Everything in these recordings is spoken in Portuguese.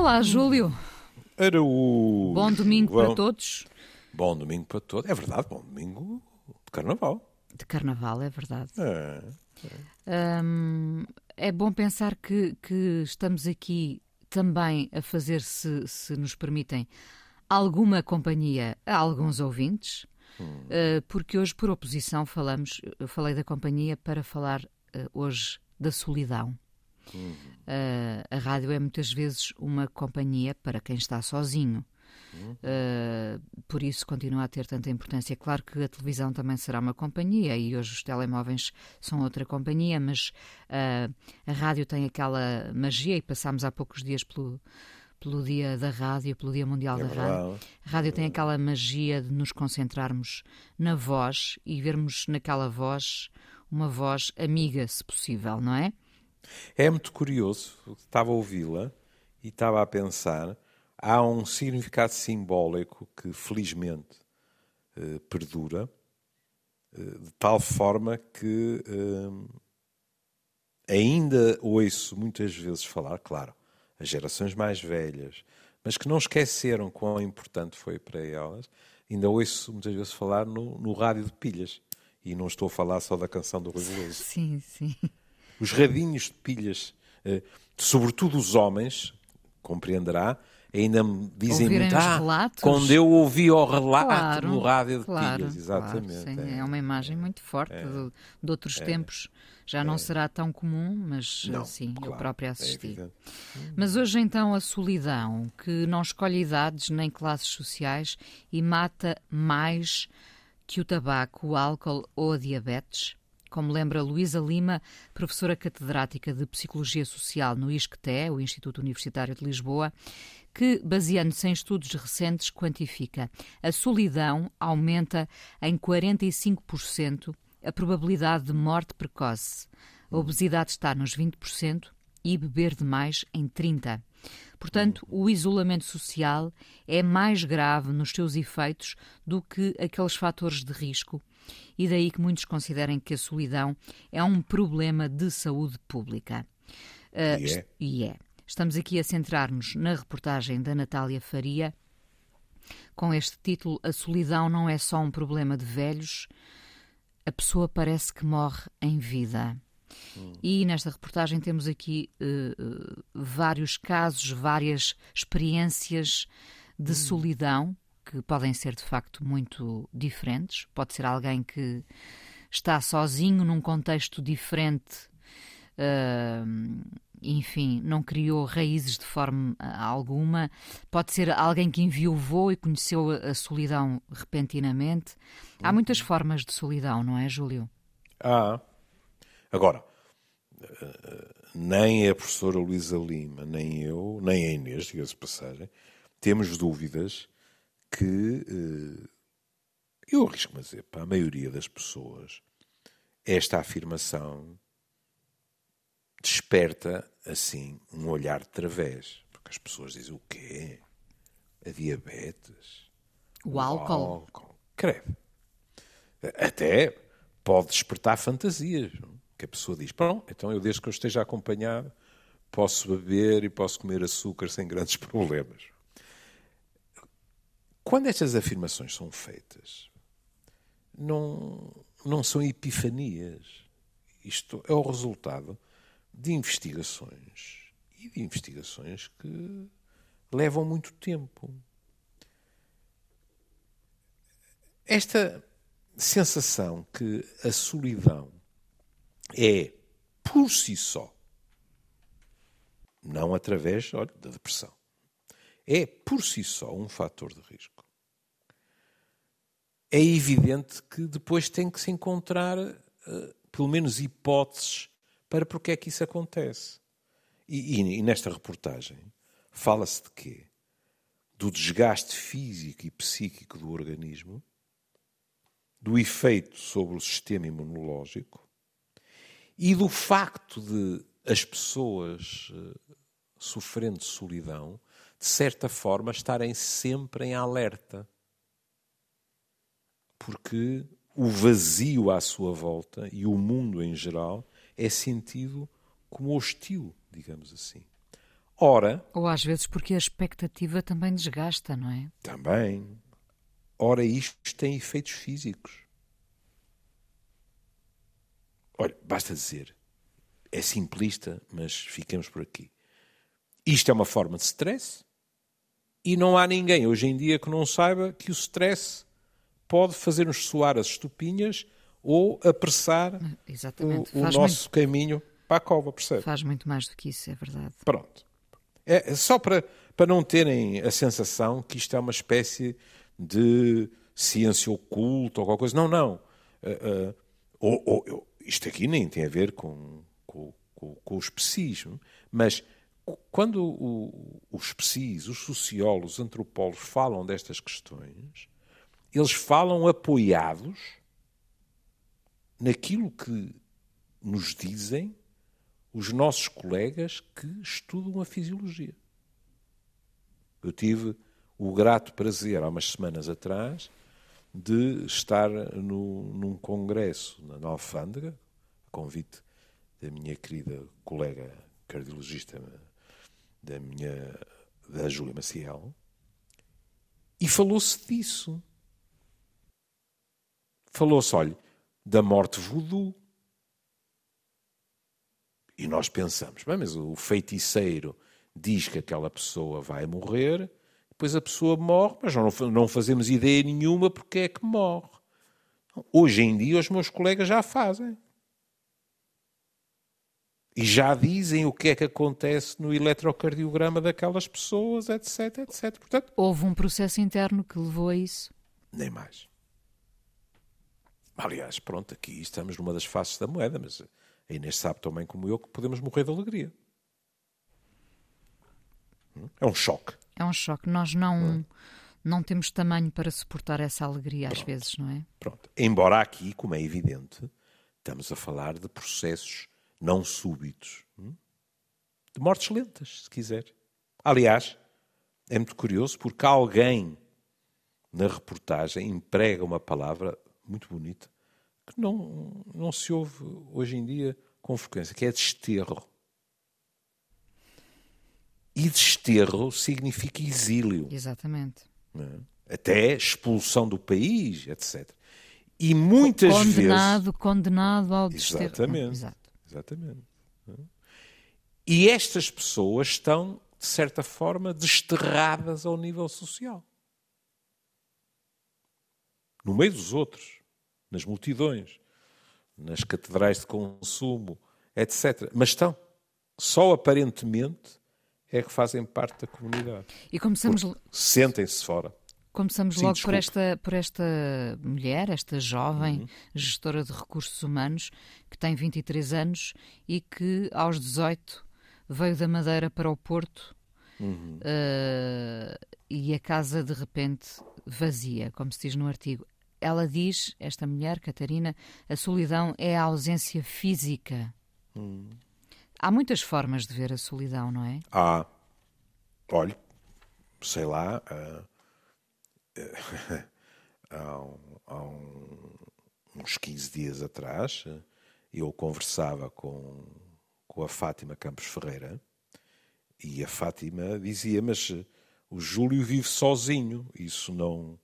Olá, Júlio. Era o. Bom domingo Bom... para todos. Bom domingo para todos. É verdade, bom domingo de carnaval. De carnaval, é verdade. É, é. Hum, é bom pensar que, que estamos aqui também a fazer, se, se nos permitem, alguma companhia a alguns ouvintes, hum. uh, porque hoje, por oposição, falamos, eu falei da companhia para falar uh, hoje da solidão. Uhum. Uh, a rádio é muitas vezes uma companhia para quem está sozinho. Uhum. Uh, por isso continua a ter tanta importância. Claro que a televisão também será uma companhia e hoje os telemóveis são outra companhia, mas uh, a rádio tem aquela magia e passámos há poucos dias pelo, pelo Dia da Rádio, pelo Dia Mundial é da. Rádio. A rádio tem aquela magia de nos concentrarmos na voz e vermos naquela voz uma voz amiga, se possível, não é? É muito curioso, estava a ouvi-la e estava a pensar, há um significado simbólico que felizmente eh, perdura, eh, de tal forma que eh, ainda ouço muitas vezes falar, claro, as gerações mais velhas, mas que não esqueceram quão importante foi para elas, ainda ouço muitas vezes falar no, no rádio de pilhas. E não estou a falar só da canção do Rui Veloso. Sim, sim os radinhos de pilhas, eh, sobretudo os homens, compreenderá, ainda me dizem muito, ah, quando eu ouvi o relato claro, no rádio de claro, pilhas, exatamente. Claro, é. é. uma imagem muito forte é, de, de, outros é, tempos. Já não é. será tão comum, mas não, sim, claro, eu próprio é assisti. mas hoje então a solidão, que não escolhe idades nem classes sociais e mata mais que o tabaco, o álcool ou a diabetes, como lembra Luísa Lima, professora catedrática de Psicologia Social no ISCTE, o Instituto Universitário de Lisboa, que, baseando-se em estudos recentes, quantifica a solidão aumenta em 45% a probabilidade de morte precoce. A obesidade está nos 20% e beber demais em 30%. Portanto, o isolamento social é mais grave nos seus efeitos do que aqueles fatores de risco e daí que muitos considerem que a solidão é um problema de saúde pública. Uh, e, é. e é. Estamos aqui a centrar-nos na reportagem da Natália Faria, com este título: A solidão não é só um problema de velhos, a pessoa parece que morre em vida. Hum. E nesta reportagem temos aqui uh, vários casos, várias experiências de hum. solidão que podem ser de facto muito diferentes. Pode ser alguém que está sozinho num contexto diferente, uh, enfim, não criou raízes de forma alguma. Pode ser alguém que enviou e conheceu a solidão repentinamente. Há muitas formas de solidão, não é, Júlio? Há. Agora, nem a professora Luísa Lima, nem eu, nem a Inês, diga-se passagem, temos dúvidas que eh, eu arrisco-me a dizer, para a maioria das pessoas, esta afirmação desperta, assim, um olhar de través. Porque as pessoas dizem o quê? A diabetes? O, o álcool? álcool. Credo. Até pode despertar fantasias. Que a pessoa diz, pronto, então eu desde que eu esteja acompanhado posso beber e posso comer açúcar sem grandes problemas. Quando estas afirmações são feitas, não, não são epifanias. Isto é o resultado de investigações e de investigações que levam muito tempo. Esta sensação que a solidão é por si só, não através olha, da depressão, é por si só um fator de risco. É evidente que depois tem que se encontrar, uh, pelo menos, hipóteses para porque é que isso acontece. E, e, e nesta reportagem fala-se de quê? Do desgaste físico e psíquico do organismo, do efeito sobre o sistema imunológico e do facto de as pessoas uh, sofrendo de solidão de certa forma, estarem sempre em alerta. Porque o vazio à sua volta e o mundo em geral é sentido como hostil, digamos assim. Ora. Ou às vezes porque a expectativa também desgasta, não é? Também. Ora, isto tem efeitos físicos. Olha, basta dizer, é simplista, mas fiquemos por aqui. Isto é uma forma de stress e não há ninguém hoje em dia que não saiba que o stress pode fazer-nos soar as estupinhas ou apressar Exatamente. o, o nosso muito... caminho para a cova, percebe? Faz muito mais do que isso, é verdade. Pronto. É, é só para, para não terem a sensação que isto é uma espécie de ciência oculta ou qualquer coisa. Não, não. Uh, uh, ou, ou, isto aqui nem tem a ver com, com, com, com o especismo, mas quando o, os psis, os sociólogos, os antropólogos falam destas questões, eles falam apoiados naquilo que nos dizem os nossos colegas que estudam a fisiologia. Eu tive o grato prazer, há umas semanas atrás, de estar no, num congresso na Alfândega, a convite da minha querida colega cardiologista, da minha da Júlia Maciel, e falou-se disso. Falou-se, olha, da morte voodoo. E nós pensamos, bem, mas o feiticeiro diz que aquela pessoa vai morrer depois a pessoa morre, mas não, não fazemos ideia nenhuma porque é que morre. Hoje em dia os meus colegas já fazem. E já dizem o que é que acontece no eletrocardiograma daquelas pessoas, etc, etc. Portanto, Houve um processo interno que levou a isso? Nem mais. Aliás, pronto, aqui estamos numa das faces da moeda, mas a Inês sabe também como eu que podemos morrer de alegria. Hum? É um choque. É um choque. Nós não, não temos tamanho para suportar essa alegria às vezes, não é? Pronto. Embora aqui, como é evidente, estamos a falar de processos não súbitos. Hum? De mortes lentas, se quiser. Aliás, é muito curioso porque alguém na reportagem emprega uma palavra muito bonita que não, não se ouve hoje em dia com frequência, que é desterro. E desterro significa exílio. Exatamente. É? Até expulsão do país, etc. E muitas condenado, vezes. Condenado, condenado ao desterro. Exatamente. Exato. Exatamente. E estas pessoas estão, de certa forma, desterradas ao nível social. No meio dos outros, nas multidões, nas catedrais de consumo, etc. Mas estão. Só aparentemente é que fazem parte da comunidade. E começamos. Sentem-se fora. Começamos Sim, logo por esta, por esta mulher, esta jovem uhum. gestora de recursos humanos, que tem 23 anos e que aos 18 veio da Madeira para o Porto uhum. uh, e a casa de repente vazia, como se diz no artigo. Ela diz, esta mulher, Catarina, a solidão é a ausência física. Uhum. Há muitas formas de ver a solidão, não é? Há. Olhe, sei lá. Uh, uh, há, um, há um, uns 15 dias atrás, eu conversava com, com a Fátima Campos Ferreira e a Fátima dizia: Mas o Júlio vive sozinho, isso não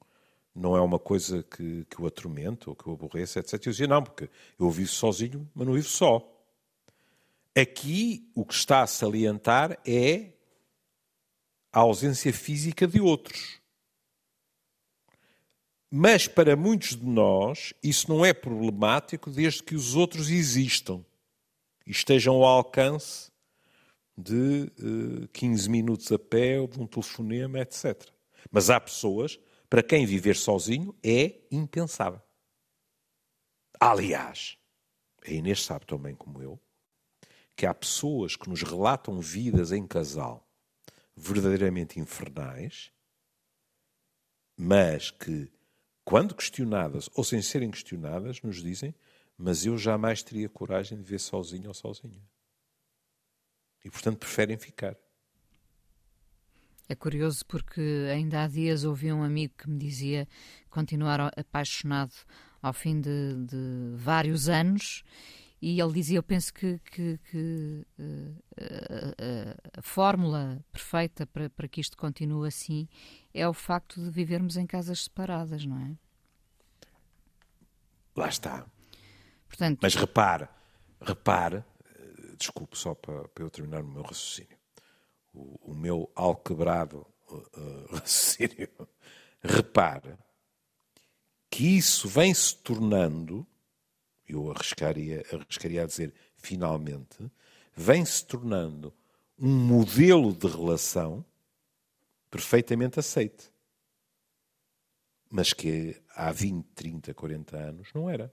não é uma coisa que, que o atormenta ou que o aborreça, etc. Eu dizia, não, porque eu vivo sozinho, mas não vivo só. Aqui o que está a salientar é a ausência física de outros. Mas para muitos de nós isso não é problemático desde que os outros existam e estejam ao alcance de uh, eh, 15 minutos a pé ou de um telefonema, etc. Mas há pessoas para quem viver sozinho é impensável. Aliás, a Inês sabe também como eu que há pessoas que nos relatam vidas em casal verdadeiramente infernais, mas que, quando questionadas ou sem serem questionadas, nos dizem: Mas eu jamais teria coragem de ver sozinho ou sozinha. E, portanto, preferem ficar. É curioso porque ainda há dias ouvi um amigo que me dizia continuar apaixonado ao fim de, de vários anos E ele dizia: Eu penso que, que, que uh, a, a, fórmula perfeita para, para que isto continue assim é o facto de vivermos em casas separadas, não é? Lá está. Portanto, Mas repare, repare, eh, desculpe só para, para eu terminar o meu raciocínio, o, meu alquebrado uh, raciocínio, repare que isso vem se tornando eu arriscaria, arriscaria a dizer finalmente, vem se tornando um modelo de relação perfeitamente aceite. Mas que há 20, 30, 40 anos não era.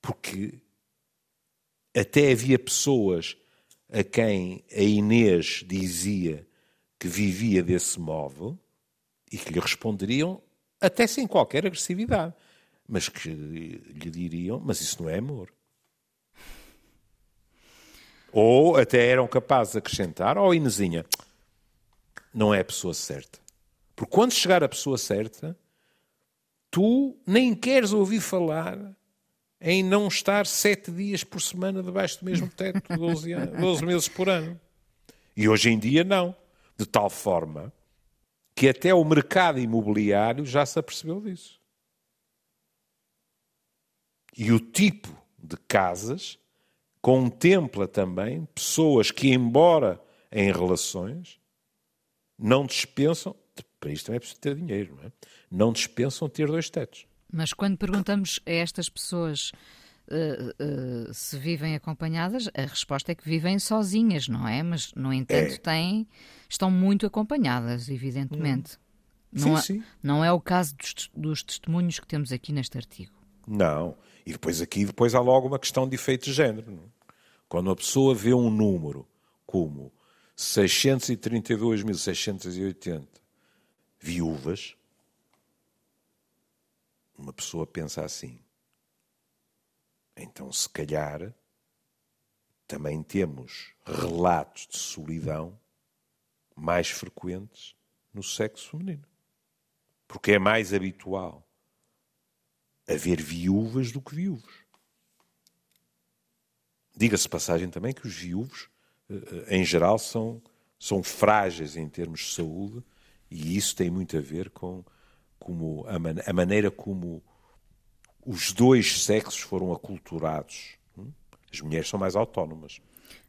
Porque até havia pessoas a quem a Inês dizia que vivia desse modo e que lhe responderiam até sem qualquer agressividade mas que lhe diriam: Mas isso não é amor. Ou até eram capazes de acrescentar: Oh, Inesinha, não é a pessoa certa. Porque quando chegar a pessoa certa, tu nem queres ouvir falar em não estar sete dias por semana debaixo do mesmo teto, 12, anos, 12 meses por ano. E hoje em dia não. De tal forma que até o mercado imobiliário já se apercebeu disso. E o tipo de casas contempla também pessoas que, embora em relações, não dispensam, para isto também é preciso ter dinheiro, não é? Não dispensam ter dois tetos. Mas quando perguntamos a estas pessoas uh, uh, se vivem acompanhadas, a resposta é que vivem sozinhas, não é? Mas, no entanto, é. têm, estão muito acompanhadas, evidentemente. Hum. Não, sim, é, sim. não é o caso dos, dos testemunhos que temos aqui neste artigo. Não. E depois aqui depois há logo uma questão de efeito de género. Não? Quando a pessoa vê um número como 632.680 viúvas, uma pessoa pensa assim. Então, se calhar, também temos relatos de solidão mais frequentes no sexo feminino. Porque é mais habitual haver viúvas do que viúvos. Diga-se passagem também que os viúvos, eh, eh, em geral, são, são frágeis em termos de saúde e isso tem muito a ver com como a, man a maneira como os dois sexos foram aculturados. Hum? As mulheres são mais autónomas.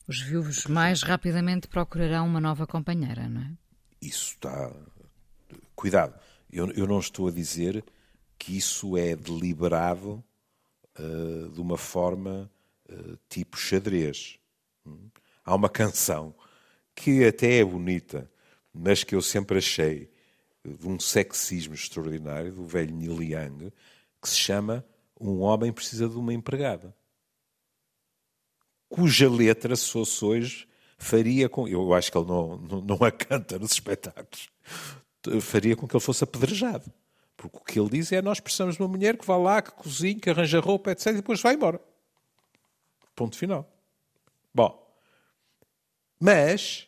Os viúvos mais rapidamente procurarão uma nova companheira, não é? Isso está. Cuidado, eu, eu não estou a dizer que isso é deliberado uh, de uma forma uh, tipo xadrez. Hum? Há uma canção que até é bonita, mas que eu sempre achei de um sexismo extraordinário, do velho Neil Young, que se chama Um Homem Precisa de uma Empregada. Cuja letra, se fosse hoje, faria com. Eu acho que ele não, não, não a canta nos espetáculos. Faria com que ele fosse apedrejado. Porque o que ele diz é nós precisamos de uma mulher que vá lá, que cozinhe, que arranja roupa, etc. E depois vai embora. Ponto final. Bom, mas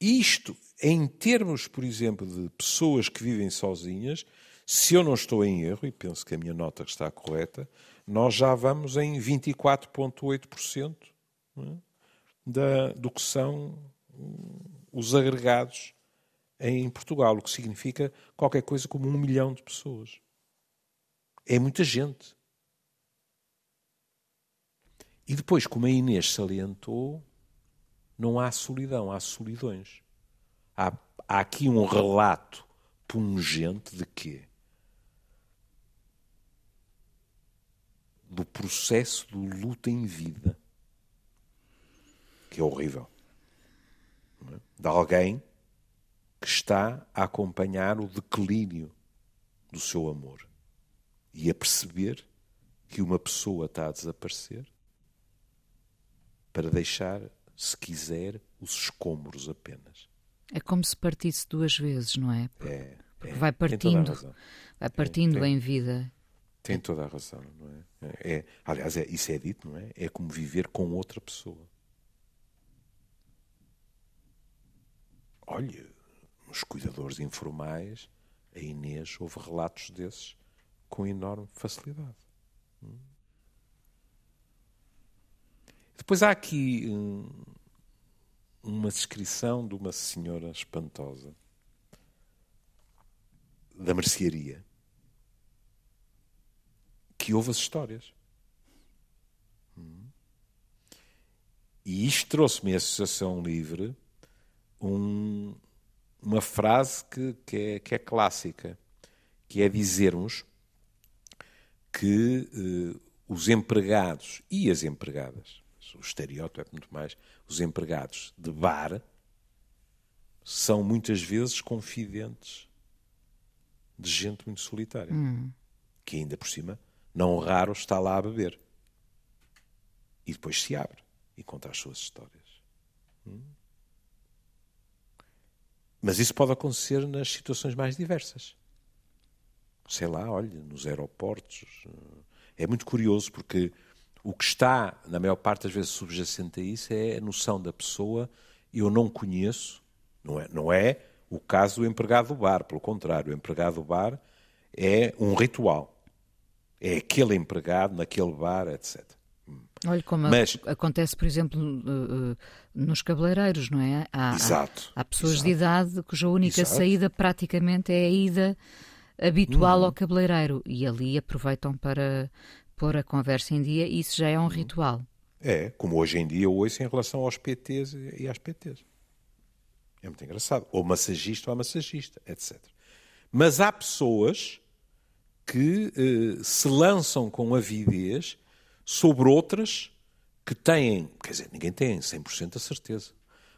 isto, em termos, por exemplo, de pessoas que vivem sozinhas, se eu não estou em erro, e penso que a minha nota está correta, nós já vamos em 24,8% é? do que são os agregados em Portugal, o que significa qualquer coisa como um milhão de pessoas. É muita gente. E depois, como a Inês salientou, não há solidão, há solidões. Há, há aqui um relato pungente de quê? Do processo de luta em vida. Que é horrível. É? De alguém que está a acompanhar o declínio do seu amor e a perceber que uma pessoa está a desaparecer para deixar, se quiser, os escombros apenas. É como se partisse duas vezes, não é? Porque, é, é vai partindo, vai partindo tem, tem, em vida. Tem toda a razão, não é? é aliás, é, isso é dito, não é? É como viver com outra pessoa. Olha, nos cuidadores informais, a Inês houve relatos desses com enorme facilidade. Depois há aqui hum, uma descrição de uma senhora espantosa da mercearia que ouve as histórias. E isto trouxe-me a Associação Livre um, uma frase que, que, é, que é clássica, que é dizermos que eh, os empregados e as empregadas, o estereótipo é muito mais, os empregados de bar são muitas vezes confidentes de gente muito solitária, hum. que ainda por cima, não raro, está lá a beber. E depois se abre e conta as suas histórias. Hum. Mas isso pode acontecer nas situações mais diversas. Sei lá, olha, nos aeroportos. É muito curioso porque o que está, na maior parte das vezes, subjacente a isso é a noção da pessoa eu não conheço, não é, não é o caso do empregado do bar, pelo contrário, o empregado do bar é um ritual. É aquele empregado naquele bar, etc. Olha, como Mas, acontece, por exemplo, eh, eh, nos cabeleireiros, não é? Há, exato, há, há pessoas exato. de idade cuja única exato. saída praticamente é a ida habitual hum. ao cabeleireiro e ali aproveitam para pôr a conversa em dia isso já é um ritual. É, como hoje em dia ouço em relação aos PTs e às PTs. É muito engraçado. Ou massagista ou massagista, etc. Mas há pessoas que eh, se lançam com avidez sobre outras que têm, quer dizer, ninguém tem 100% a certeza,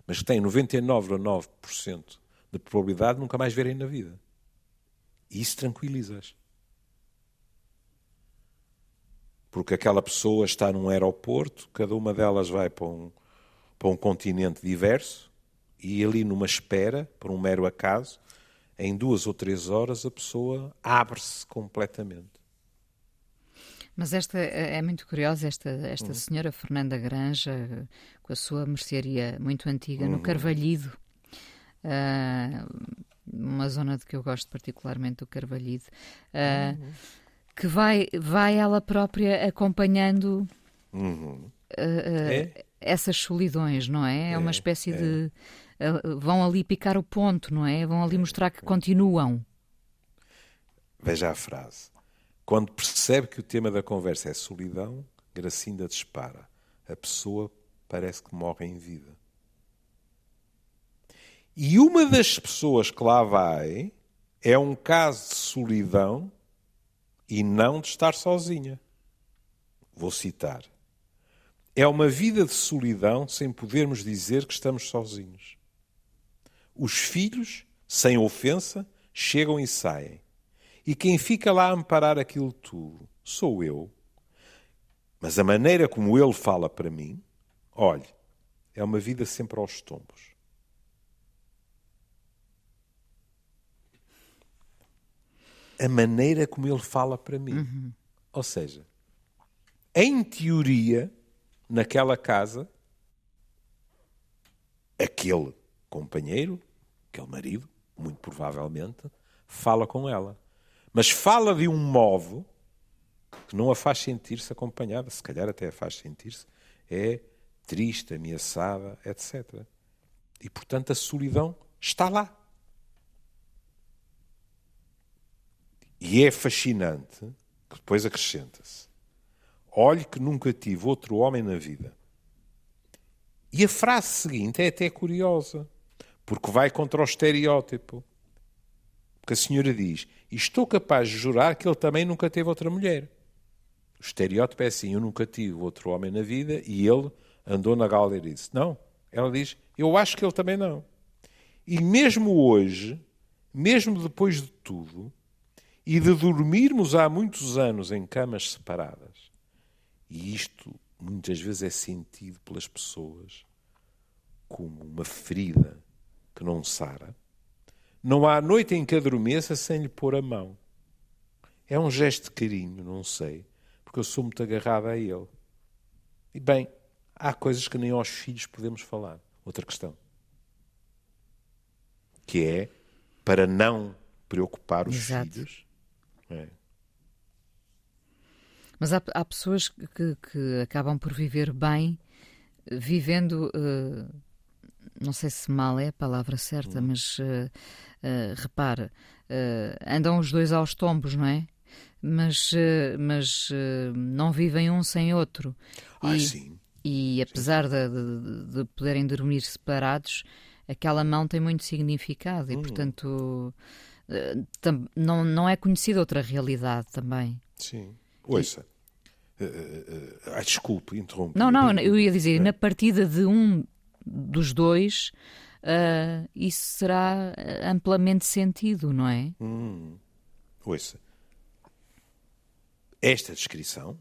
mas que têm 99,9% de probabilidade de nunca mais verem na vida. E isso tranquiliza-as. Porque aquela pessoa está num aeroporto, cada uma delas vai para um, para um continente diverso, e ali numa espera, por um mero acaso, em duas ou três horas a pessoa abre-se completamente. Mas esta é muito curiosa, esta, esta uhum. senhora Fernanda Granja, com a sua mercearia muito antiga, uhum. no Carvalhido, uh, uma zona de que eu gosto particularmente, do Carvalhido, uh, uhum. Que vai, vai ela própria acompanhando uh, é? essas solidões, não é? É, é uma espécie é. de. vão ali picar o ponto, não é? Vão ali mostrar que continuam. Veja a frase. Quando percebe que o tema da conversa é solidão, Gracinda dispara. A pessoa parece que morre em vida. E uma das pessoas que lá vai é um caso de solidão e não de estar sozinha. Vou citar. É uma vida de solidão sem podermos dizer que estamos sozinhos. Os filhos, sem ofensa, chegam e saem. E quem fica lá a amparar aquilo tudo sou eu. Mas a maneira como ele fala para mim, olhe, é uma vida sempre aos tombos. A maneira como ele fala para mim. Uhum. Ou seja, em teoria, naquela casa, aquele companheiro, aquele marido, muito provavelmente, fala com ela mas fala de um modo que não a faz sentir-se acompanhada, se calhar até a faz sentir-se é triste, ameaçada, etc. E portanto a solidão está lá. E é fascinante que depois acrescenta-se: Olhe que nunca tive outro homem na vida. E a frase seguinte é até curiosa, porque vai contra o estereótipo. Porque a senhora diz: estou capaz de jurar que ele também nunca teve outra mulher. O estereótipo é assim: eu nunca tive outro homem na vida e ele andou na galeria e disse: não. Ela diz: eu acho que ele também não. E mesmo hoje, mesmo depois de tudo, e de dormirmos há muitos anos em camas separadas, e isto muitas vezes é sentido pelas pessoas como uma ferida que não sara, não há noite em que adormeça sem lhe pôr a mão. É um gesto de carinho, não sei, porque eu sou muito agarrada a ele. E bem, há coisas que nem aos filhos podemos falar. Outra questão. Que é para não preocupar os Exato. filhos. É. Mas há, há pessoas que, que, acabam por viver bem, vivendo. Uh, não sei se mal é a palavra certa, hum. mas uh, uh, repara, andam os dois aos tombos, não é? Mas, mas não vivem um sem outro. Ah, e, sim. E apesar de, de, de, poderem dormir separados, aquela mão tem muito significado e, hum. portanto, não, não é conhecida outra realidade também. Sim. Ouça. Uh, uh, uh, desculpe, interrompo. Não, não, eu ia dizer, na partida de um dos dois, uh, isso será amplamente sentido, não é? Hum. Ouça. Esta descrição,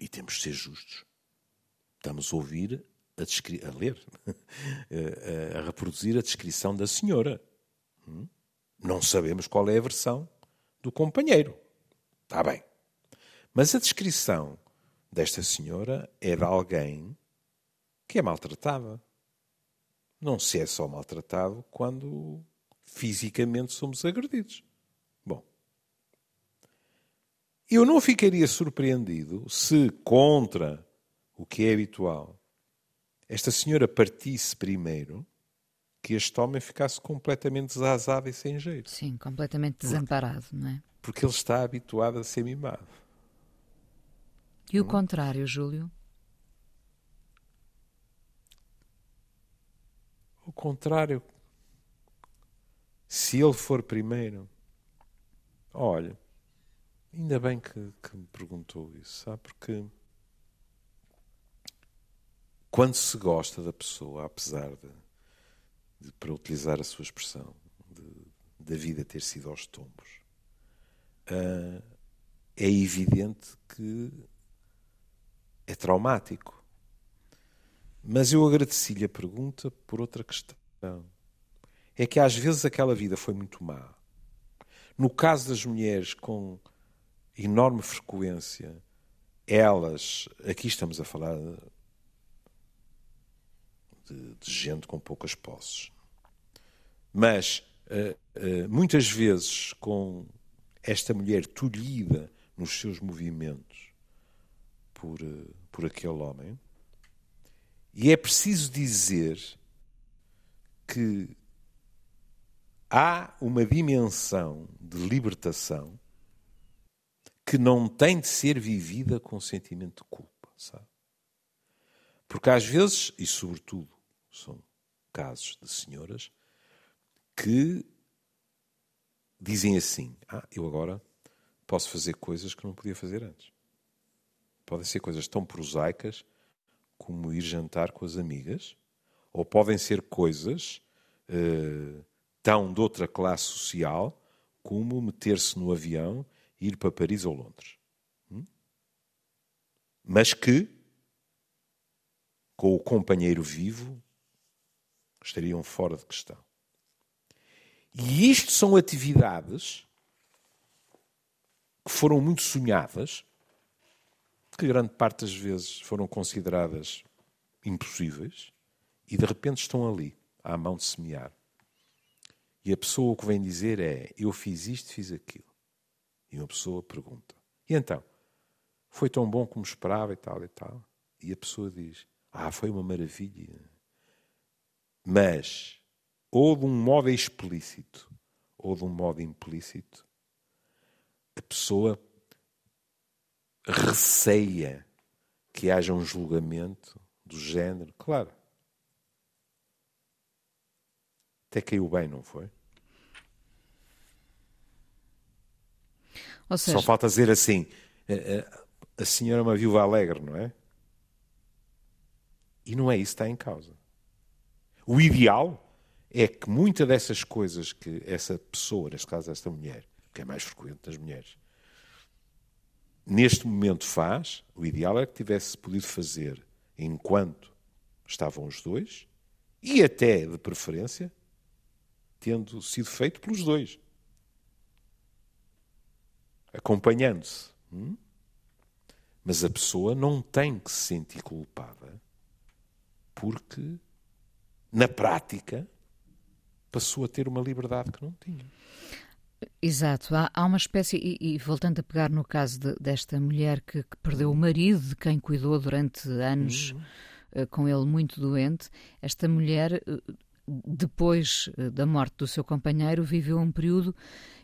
e temos de ser justos, estamos a ouvir, a, a ler, a, reproduzir a descrição da senhora. Hum? Não sabemos qual é a versão do companheiro. Está bem. Mas a descrição desta senhora é de alguém que é maltratada. Não se é só maltratado quando fisicamente somos agredidos. Bom, eu não ficaria surpreendido se, contra o que é habitual, esta senhora partisse primeiro que este homem ficasse completamente desazado e sem jeito. Sim, completamente desamparado, não é? Porque ele está habituado a ser mimado. E o hum? contrário, Júlio? O contrário. Se ele for primeiro, olha, ainda bem que, que me perguntou isso, sabe? Porque quando se gosta da pessoa, apesar de, de para utilizar a sua expressão, da vida ter sido aos tombos, uh, é evidente que é traumático. Mas eu agradeci-lhe a pergunta por outra questão. É que às vezes aquela vida foi muito má. No caso das mulheres com enorme frequência, elas, aqui estamos a falar de, de gente com poucas posses, mas uh, uh, muitas vezes com esta mulher tolhida nos seus movimentos, por, eh, por aquele homem. E é preciso dizer que há uma dimensão de libertação que não tem de ser vivida com sentimento de culpa, sabe? Porque às vezes, e sobretudo são casos de senhoras, que dizem assim: Ah, eu agora posso fazer coisas que não podia fazer antes. Podem ser coisas tão prosaicas como ir jantar com as amigas, ou podem ser coisas uh, tão de outra classe social como meter-se no avião e ir para Paris ou Londres. Hum? Mas que, com o companheiro vivo, estariam fora de questão. E isto são atividades que foram muito sonhadas que grande parte das vezes foram consideradas impossíveis e de repente estão ali, à mão de semear. E a pessoa o que vem dizer é: Eu fiz isto, fiz aquilo. E uma pessoa pergunta: E então? Foi tão bom como esperava e tal e tal? E a pessoa diz: Ah, foi uma maravilha. Mas, ou de um modo explícito, ou de um modo implícito, a pessoa receia que haja um julgamento do género. Claro. Até caiu bem, não foi? Seja... Só falta dizer assim: a, a, a senhora é uma viúva alegre, não é? E não é isso que está em causa. O ideal é que muitas dessas coisas que essa pessoa, neste caso esta mulher, que é mais frequente das mulheres, neste momento faz, o ideal é que tivesse podido fazer enquanto estavam os dois e até, de preferência, tendo sido feito pelos dois. Acompanhando-se. Hum? Mas a pessoa não tem que se sentir culpada porque, na prática, passou a ter uma liberdade que não tinha. Exato, há, há uma espécie, e, e, voltando a pegar no caso de, desta mulher que, que, perdeu o marido, de quem cuidou durante anos uhum. uh, com ele muito doente, esta mulher, uh, depois uh, da morte do seu companheiro, viveu um período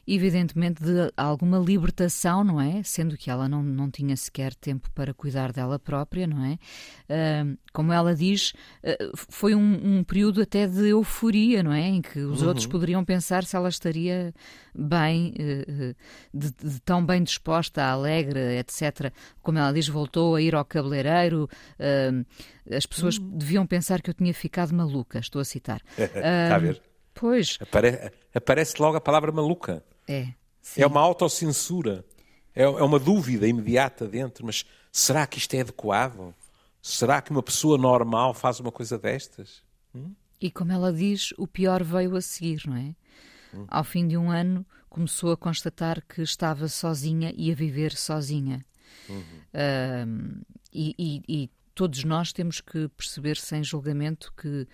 evidentemente de alguma libertação, não é? Sendo que ela não, não tinha sequer tempo para cuidar dela própria, não é? Uh, como ela diz, uh, foi um, um, período até de euforia, não é? Em que os uhum. outros poderiam pensar se ela estaria bem, uh, de, de, tão bem disposta, alegre, etc. Como ela diz, voltou a ir ao cabeleireiro. as pessoas uhum. deviam pensar que eu tinha ficado maluca, estou a citar. Está a ver? Pois. Apare aparece logo a palavra maluca. É. Sim. É uma autocensura. É, é uma dúvida imediata dentro. Mas será que isto é adequado? Será que uma pessoa normal faz uma coisa destas? Hum? E como ela diz, o pior veio a seguir, não é? Hum. Ao fim de um ano, começou a constatar que estava sozinha e a viver sozinha. Uhum. Uh, e, e, e, todos nós temos que perceber, sem julgamento, que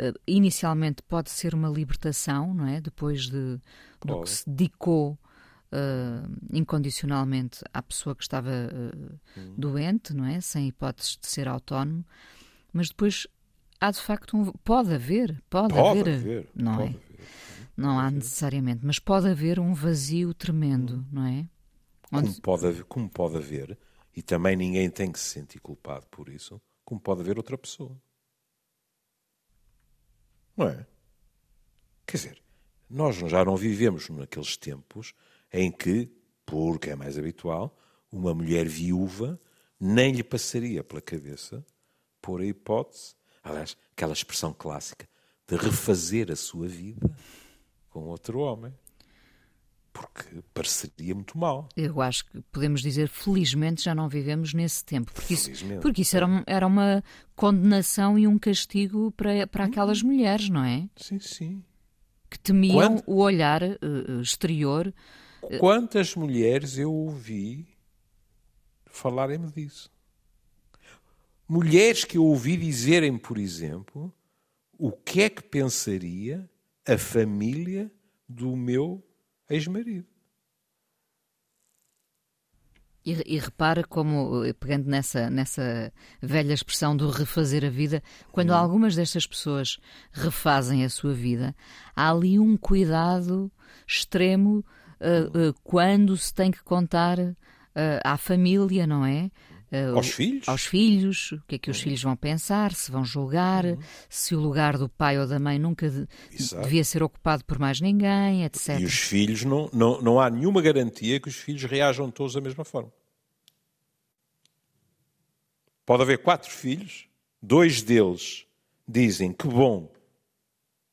uh, inicialmente pode ser uma libertação, não é? Depois de, do que se dedicou uh, incondicionalmente à pessoa que estava uh, doente, não é? Sem hipóteses de ser autónomo, mas depois há de facto um, pode haver, pode, pode haver, haver, não pode é? Haver. Não há necessariamente, mas pode haver um vazio tremendo, hum. não é? Onde... Como, pode haver, como pode haver, e também ninguém tem que se sentir culpado por isso, como pode haver outra pessoa. Não é? Quer dizer, nós já não vivemos naqueles tempos em que, porque é mais habitual, uma mulher viúva nem lhe passaria pela cabeça pôr a hipótese, aliás, aquela expressão clássica, de refazer a sua vida com outro homem. Porque pareceria muito mal. Eu acho que podemos dizer, felizmente, já não vivemos nesse tempo. Porque isso, porque isso era, era uma condenação e um castigo para, para aquelas mulheres, não é? Sim, sim que temiam Quant... o olhar uh, exterior. Quantas mulheres eu ouvi falarem-me disso? Mulheres que eu ouvi dizerem, por exemplo, o que é que pensaria a família do meu ex-marido. E, e, repara como, eh, pegando nessa, nessa velha expressão do refazer a vida, quando hum. algumas destas pessoas refazem a sua vida, há ali um cuidado extremo uh, uh, quando se tem que contar uh, à família, não é? aos filhos? Aos filhos, o que é que os uhum. filhos vão pensar, se vão julgar, uhum. se o lugar do pai ou da mãe nunca de, devia ser ocupado por mais ninguém, etc. E os filhos, não, não, não há nenhuma garantia que os filhos reajam todos da mesma forma. Pode haver quatro filhos, dois deles dizem que bom,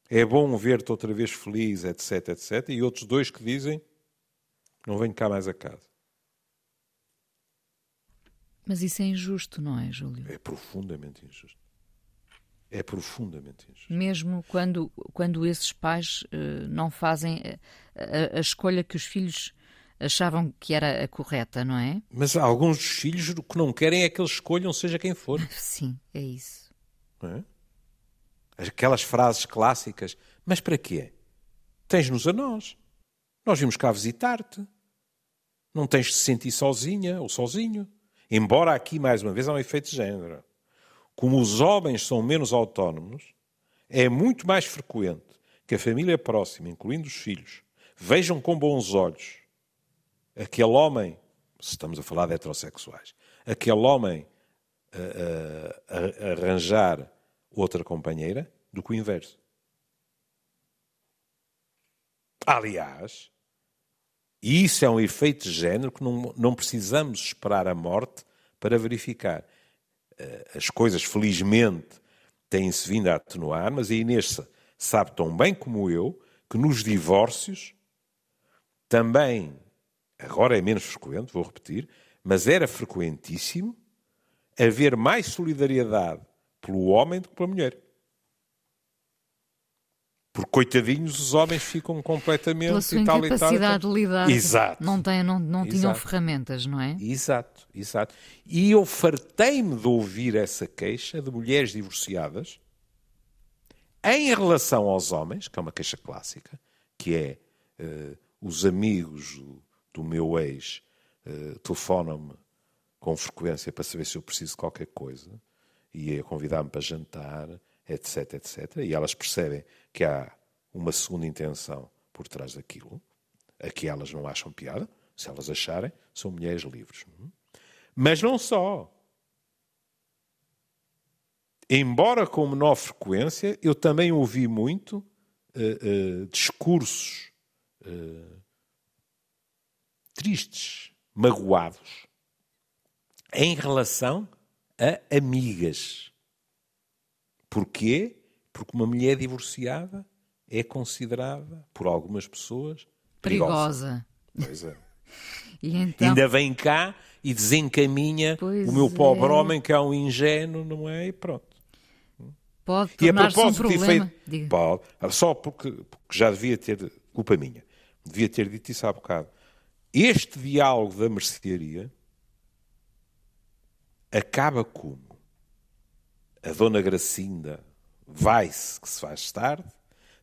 é bom ver-te outra vez feliz, etc, etc, e outros dois que dizem não venho cá mais a casa. Mas isso é injusto, não é, Júlio? É profundamente injusto. É profundamente injusto. Mesmo quando, quando esses pais uh, não fazem a, a, a, escolha que os filhos achavam que era a correta, não é? Mas alguns dos filhos o que não querem é que eles escolham, seja quem for. Sim, é isso. É? Aquelas frases clássicas. Mas para quê? Tens-nos a nós. Nós vimos cá visitar-te. Não tens de se sentir sozinha ou sozinho. Embora aqui, mais uma vez, há um efeito de género. Como os homens são menos autónomos, é muito mais frequente que a família próxima, incluindo os filhos, vejam com bons olhos aquele homem, se estamos a falar de heterossexuais, aquele homem a, a, a arranjar outra companheira do que o inverso. Aliás, e isso é um efeito de género que não, não precisamos esperar a morte para verificar. Eh, as coisas, felizmente, têm-se vindo a atenuar, mas a Inês sabe tão bem como eu que nos divórcios também, agora é menos frequente, vou repetir, mas era frequentíssimo haver mais solidariedade pelo homem do que pela mulher. Porque, coitadinhos, os homens ficam completamente Pela sua e tal incapacidade e tal. de lidar. Exato. Não, tem, não, não exato. tinham ferramentas, não é? Exato, exato. E eu fartei-me de ouvir essa queixa de mulheres divorciadas em relação aos homens, que é uma queixa clássica, que é uh, os amigos do meu ex uh, telefonam-me com frequência para saber se eu preciso de qualquer coisa e a convidar-me para jantar, etc, etc. E elas percebem que há uma segunda intenção por trás daquilo, a que elas não acham piada. Se elas acharem, são mulheres livres. Mas não só. Embora com menor frequência, eu também ouvi muito uh, uh, discursos uh, tristes, magoados, em relação a amigas. Porquê? Porque uma mulher divorciada é considerada, por algumas pessoas, perigosa. perigosa. Pois é. Então... Ainda vem cá e desencaminha pois o meu pobre é. homem que é um ingênuo, não é? E pronto. Pode tornar-se um problema. Feito, pode, só porque, porque já devia ter, culpa minha, devia ter dito isso há bocado. Este diálogo da mercearia acaba como a dona Gracinda vai-se, que se faz tarde,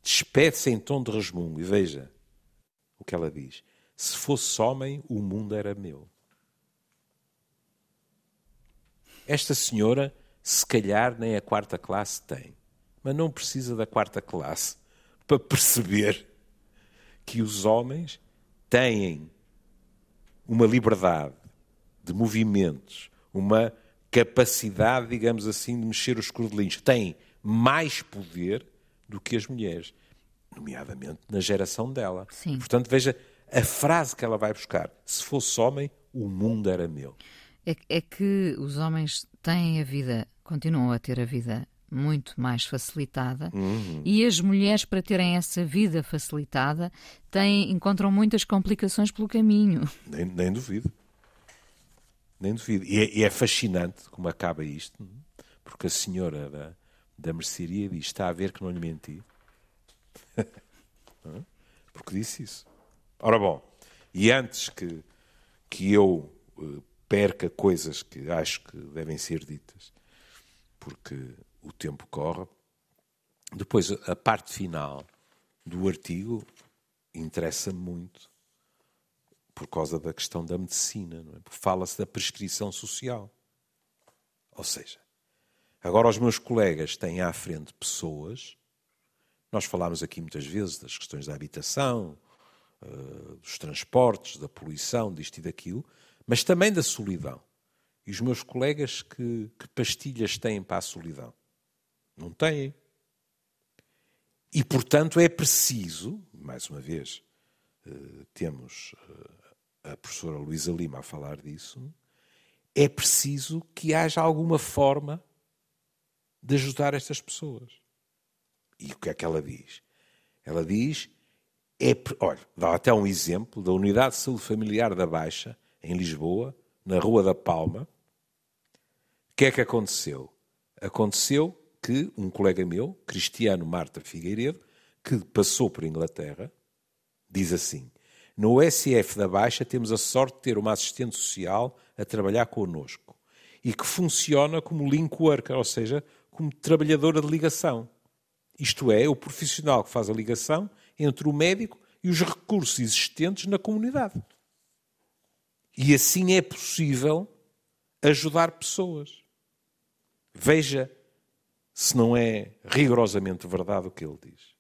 despede-se em tom de resmungo e veja o que ela diz. Se fosse homem, o mundo era meu. Esta senhora, se calhar, nem a quarta classe tem, mas não precisa da quarta classe para perceber que os homens têm uma liberdade de movimentos, uma capacidade, digamos assim, de mexer os cordelinhos. Têm mais poder do que as mulheres, nomeadamente na geração dela. Sim. Portanto, veja a frase que ela vai buscar: se fosse homem, o mundo era meu. É, é que os homens têm a vida, continuam a ter a vida muito mais facilitada uhum. e as mulheres para terem essa vida facilitada têm, encontram muitas complicações pelo caminho. Nem, nem duvido. Nem duvido. E é, e é, fascinante como acaba isto, porque a senhora da, da mercearia diz: Está a ver que não lhe menti. porque disse isso. Ora bom, e antes que, que eu uh, perca coisas que acho que devem ser ditas, porque o tempo corre, depois a parte final do artigo interessa muito por causa da questão da medicina, não é? fala-se da prescrição social. Ou seja, agora os meus colegas têm à frente pessoas, nós falámos aqui muitas vezes das questões da habitação, eh, dos transportes, da poluição, disto e daquilo, mas também da solidão. E os meus colegas, que, que pastilhas têm para a solidão? Não têm. E, portanto, é preciso, mais uma vez, eh, temos eh, a professora Luísa Lima a falar disso, é preciso que haja alguma forma de ajudar estas pessoas. E o que é que ela diz? Ela diz, é, olha, dá até um exemplo da Unidade de Saúde Familiar da Baixa, em Lisboa, na Rua da Palma. O que é que aconteceu? Aconteceu que um colega meu, Cristiano Marta Figueiredo, que passou por Inglaterra, diz assim: no SF da Baixa temos a sorte de ter uma assistente social a trabalhar connosco e que funciona como link worker, ou seja, como trabalhadora de ligação. Isto é, o profissional que faz a ligação entre o médico e os recursos existentes na comunidade. E assim é possível ajudar pessoas. Veja se não é rigorosamente verdade o que ele diz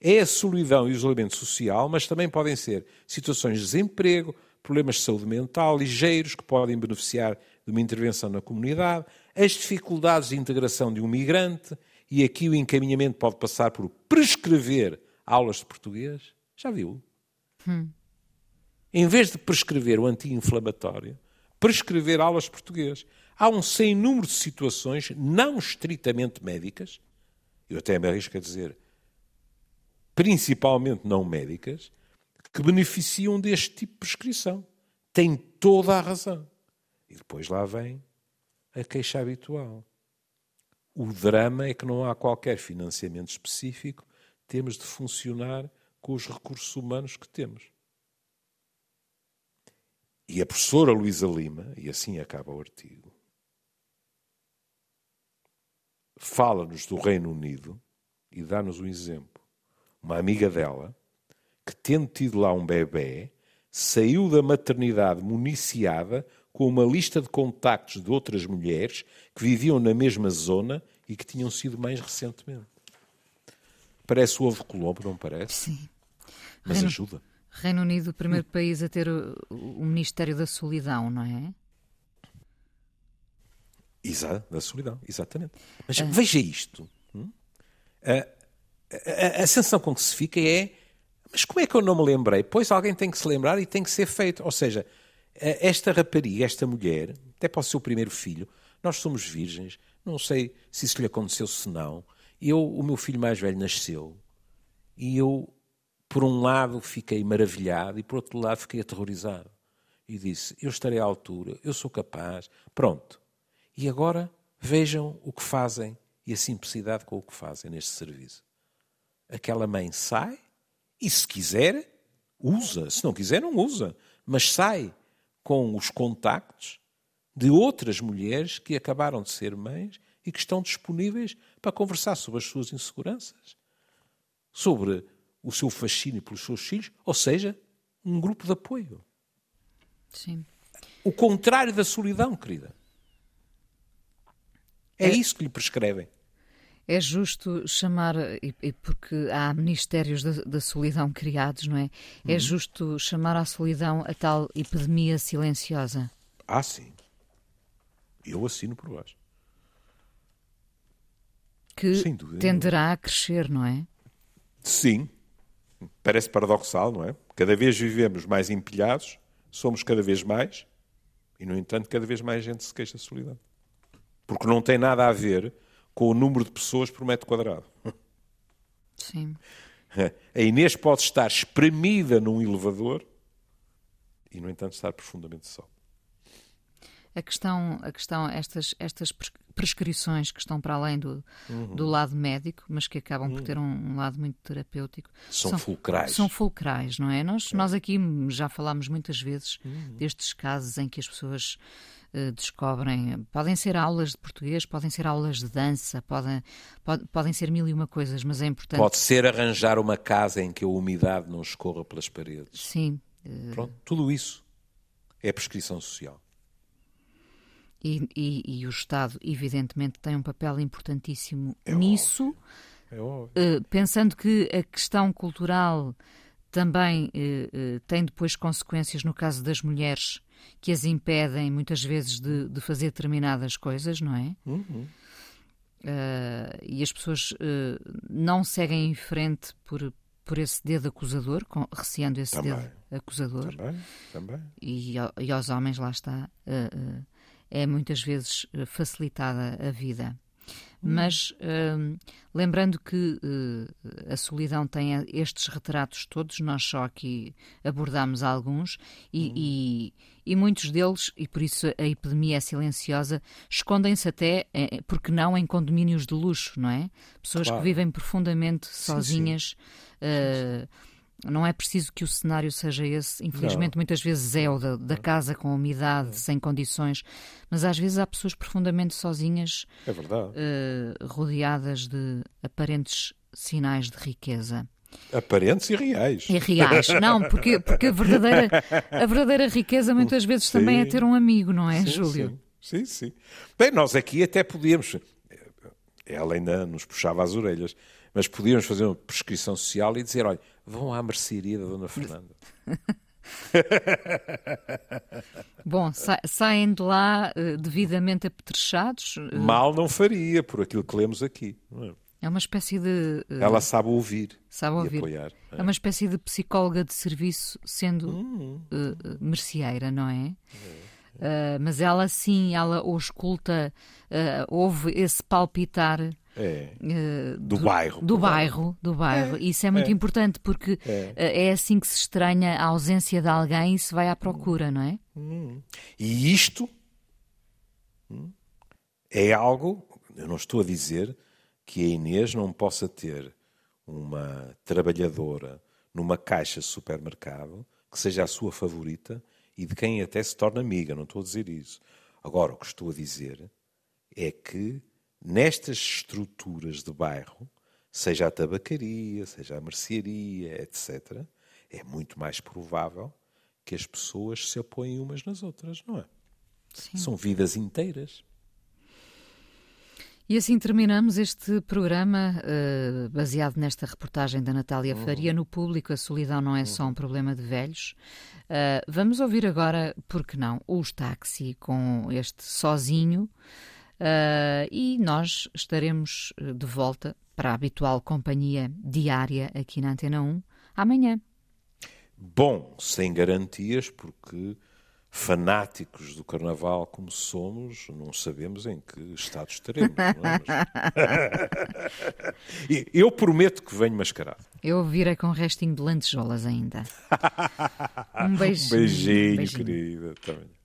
é a solidão e o isolamento social, mas também podem ser situações de desemprego, problemas de saúde mental ligeiros que podem beneficiar de uma intervenção na comunidade, as dificuldades de integração de um migrante, e aqui o encaminhamento pode passar por prescrever aulas de português. Já viu? Hum. Em vez de prescrever o anti-inflamatório, prescrever aulas de português. Há um sem número de situações não estritamente médicas, eu até me arrisco a dizer principalmente não médicas, que beneficiam deste tipo de prescrição. Tem toda a razão. E depois lá vem a queixa habitual. O drama é que não há qualquer financiamento específico, temos de funcionar com os recursos humanos que temos. E a professora Luísa Lima, e assim acaba o artigo, fala-nos do Reino Unido e dá-nos um exemplo uma amiga dela, que, tendo tido lá um bebê, saiu da maternidade municiada com uma lista de contactos de outras mulheres que viviam na mesma zona e que tinham sido mães recentemente. Parece o ovo colombo, não parece? Sim. Mas Reino, ajuda. Reino Unido, o primeiro país a ter o, o Ministério da Solidão, não é? Exato, da solidão, exatamente. Mas ah. veja isto. Hum? A, a, a, sensação com que se fica é mas como é que eu não me lembrei? Pois alguém tem que se lembrar e tem que ser feito. Ou seja, esta rapariga, esta mulher, até para o seu primeiro filho, nós somos virgens, não sei se isso lhe aconteceu, se não. Eu, o meu filho mais velho nasceu e eu, por um lado, fiquei maravilhado e por outro lado, fiquei aterrorizado. E disse: Eu estarei à altura, eu sou capaz. Pronto. E agora vejam o que fazem e a simplicidade com o que fazem neste serviço. Aquela mãe sai e, se quiser, usa. Se não quiser, não usa. Mas sai com os contactos de outras mulheres que acabaram de ser mães e que estão disponíveis para conversar sobre as suas inseguranças, sobre o seu fascínio pelos seus filhos, ou seja, um grupo de apoio. Sim. O contrário da solidão, querida. É, é isso que lhe prescrevem. É justo chamar, e, porque há ministérios da, da, solidão criados, não é? É uhum. justo chamar à solidão a tal epidemia silenciosa? Ah, sim. Eu assino por baixo. Que tenderá a crescer, não é? Sim. Parece paradoxal, não é? Cada vez vivemos mais empilhados, somos cada vez mais, e, no entanto, cada vez mais gente se queixa de solidão. Porque não tem nada a ver com o número de pessoas por metro quadrado. Sim. A Inês pode estar espremida num elevador e, no entanto, estar profundamente só. A questão, a questão estas, estas prescrições que estão para além do, uhum. do lado médico, mas que acabam uhum. por ter um, um, lado muito terapêutico. São, são, fulcrais. São fulcrais, não é? Nós, é. nós aqui já falámos muitas vezes uhum. destes casos em que as pessoas uh, descobrem. Podem ser aulas de português, podem ser aulas de dança, podem, pod, podem ser mil e uma coisas, mas é importante. Pode ser arranjar uma casa em que a umidade não escorra pelas paredes. Sim. Uh... Pronto, tudo isso é prescrição social. E, e, e, o Estado, evidentemente, tem um papel importantíssimo é nisso, é uh, pensando que a questão cultural também uh, uh, tem depois consequências no caso das mulheres que as impedem muitas vezes de, de fazer determinadas coisas, não é? Uhum. e as pessoas não seguem em frente por, por esse dedo acusador, com, receando esse também. dedo acusador. Também, também. E, e aos homens, lá está é muitas vezes eh, facilitada a vida. Hum. Mas uh, lembrando que uh, a solidão tem estes retratos todos, nós só aqui abordamos alguns, e, hum. e, e, muitos deles, e por isso a epidemia é silenciosa, escondem-se até, eh, porque não, em condomínios de luxo, não é? Pessoas claro. que vivem profundamente sozinhas. Sim, sim. Uh, não é preciso que o cenário seja esse. Infelizmente, não. muitas vezes é o da, da casa com umidade, sem condições, mas às vezes há pessoas profundamente sozinhas, é verdade. Uh, rodeadas de aparentes sinais de riqueza. Aparentes e reais. E reais, não, porque, porque a, verdadeira, a verdadeira riqueza muitas vezes sim. também é ter um amigo, não é, sim, Júlio? Sim. sim, sim. Bem, nós aqui até podíamos. Ela ainda nos puxava as orelhas, mas podíamos fazer uma prescrição social e dizer: olha, vão à mercearia da Dona Fernanda. Bom, sa saem de lá uh, devidamente apetrechados. Uh... Mal não faria, por aquilo que lemos aqui. É? é? uma espécie de. Uh... Ela sabe ouvir. Sabe ouvir. Apoiar. É. é. uma espécie de psicóloga de serviço, sendo hum. merceeira, não é? é. mas ela sim, ela ausculta, ouve esse palpitar é. Uh, do, do, bairro. Do bairro, do bairro. É. Isso é muito é. importante porque é. Eh, é. assim que se estranha a ausência de alguém e se vai à procura, não é? Hum. E isto hum, é algo, eu não estou a dizer que a Inês não possa ter uma trabalhadora numa caixa de supermercado que seja a sua favorita e de quem até se torna amiga, não estou a dizer isso. Agora, o que estou a dizer é que nestas estruturas de bairro, seja a tabacaria, seja a mercearia, etc., é muito mais provável que as pessoas se apoiem umas nas outras, não é? Sim. São vidas inteiras. E assim terminamos este programa uh, baseado nesta reportagem da Natália uhum. Faria. No público, a solidão não é só um uhum. problema de velhos. Uh, vamos ouvir agora, por que não, os táxi com este sozinho. Uh, e nós estaremos de volta para a habitual companhia diária aqui na Antena 1 amanhã. Bom, sem garantias, porque fanáticos do carnaval como somos, não sabemos em que estado estaremos. É? Mas... eu prometo que venho mascarado. Eu virei com um restinho de lantejoulas ainda. Um beijinho. Um beijinho, beijinho. querida. Também.